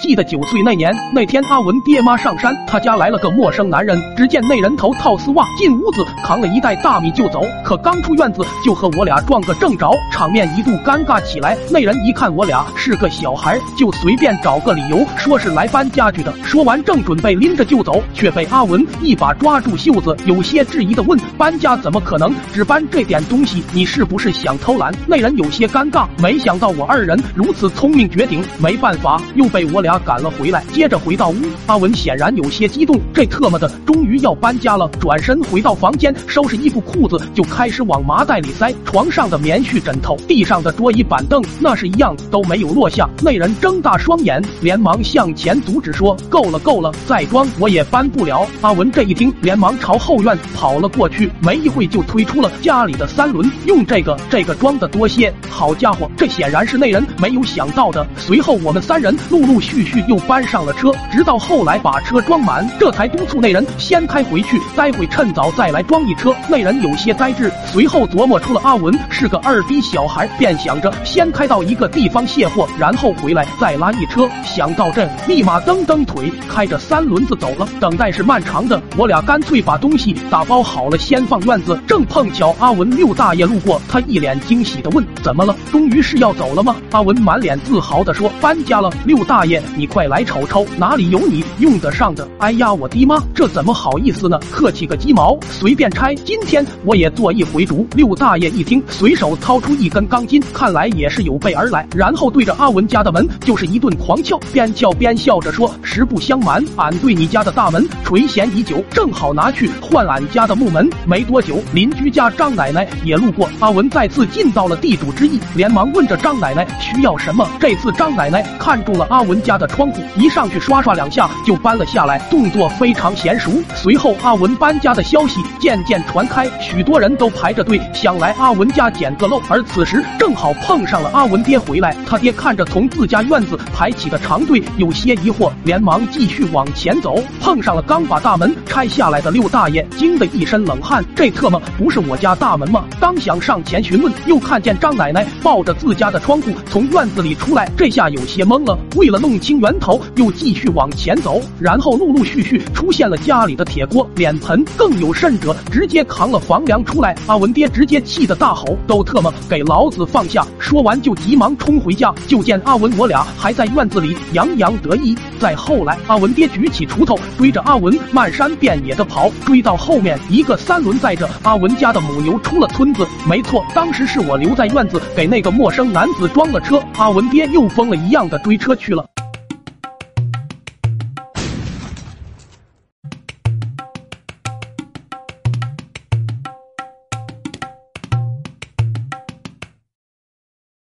记得九岁那年，那天阿文爹妈上山，他家来了个陌生男人。只见那人头套丝袜进屋子，扛了一袋大米就走。可刚出院子，就和我俩撞个正着，场面一度尴尬起来。那人一看我俩是个小孩，就随便找个理由，说是来搬家具的。说完正准备拎着就走，却被阿文一把抓住袖子，有些质疑的问：“搬家怎么可能？只搬这点东西，你是不是想偷懒？”那人有些尴尬，没想到我二人如此聪明绝顶，没办法，又被我俩。俩赶了回来，接着回到屋。阿文显然有些激动，这特么的终于要搬家了。转身回到房间，收拾衣服裤子，就开始往麻袋里塞。床上的棉絮、枕头，地上的桌椅板凳，那是一样都没有落下。那人睁大双眼，连忙向前阻止说：“够了，够了，再装我也搬不了。”阿文这一听，连忙朝后院跑了过去，没一会就推出了家里的三轮，用这个这个装的多些。好家伙，这显然是那人没有想到的。随后我们三人陆陆续。继续又搬上了车，直到后来把车装满，这才督促那人先开回去，待会趁早再来装一车。那人有些呆滞，随后琢磨出了阿文是个二逼小孩，便想着先开到一个地方卸货，然后回来再拉一车。想到这，立马蹬蹬腿，开着三轮子走了。等待是漫长的，我俩干脆把东西打包好了，先放院子。正碰巧阿文六大爷路过，他一脸惊喜的问：“怎么了？终于是要走了吗？”阿文满脸自豪的说：“搬家了，六大爷。”你快来瞅瞅，哪里有你用得上的？哎呀，我的妈，这怎么好意思呢？客气个鸡毛，随便拆。今天我也做一回主。六大爷一听，随手掏出一根钢筋，看来也是有备而来。然后对着阿文家的门就是一顿狂撬，边撬边笑着说：“实不相瞒，俺对你家的大门垂涎已久，正好拿去换俺家的木门。”没多久，邻居家张奶奶也路过，阿文再次尽到了地主之谊，连忙问着张奶奶需要什么。这次张奶奶看中了阿文家的窗户一上去刷刷两下就搬了下来，动作非常娴熟。随后阿文搬家的消息渐渐传开，许多人都排着队想来阿文家捡个漏。而此时正好碰上了阿文爹回来，他爹看着从自家院子排起的长队，有些疑惑，连忙继续往前走，碰上了刚把大门拆下来的六大爷，惊得一身冷汗。这特么不是我家大门吗？刚想上前询问，又看见张奶奶抱着自家的窗户从院子里出来，这下有些懵了。为了弄清。清源头，又继续往前走，然后陆陆续续出现了家里的铁锅、脸盆，更有甚者，直接扛了房梁出来。阿文爹直接气得大吼：“都特么给老子放下！”说完就急忙冲回家，就见阿文我俩还在院子里洋洋得意。再后来，阿文爹举起锄头，追着阿文漫山遍野的跑，追到后面，一个三轮载着阿文家的母牛出了村子。没错，当时是我留在院子给那个陌生男子装了车，阿文爹又疯了一样的追车去了。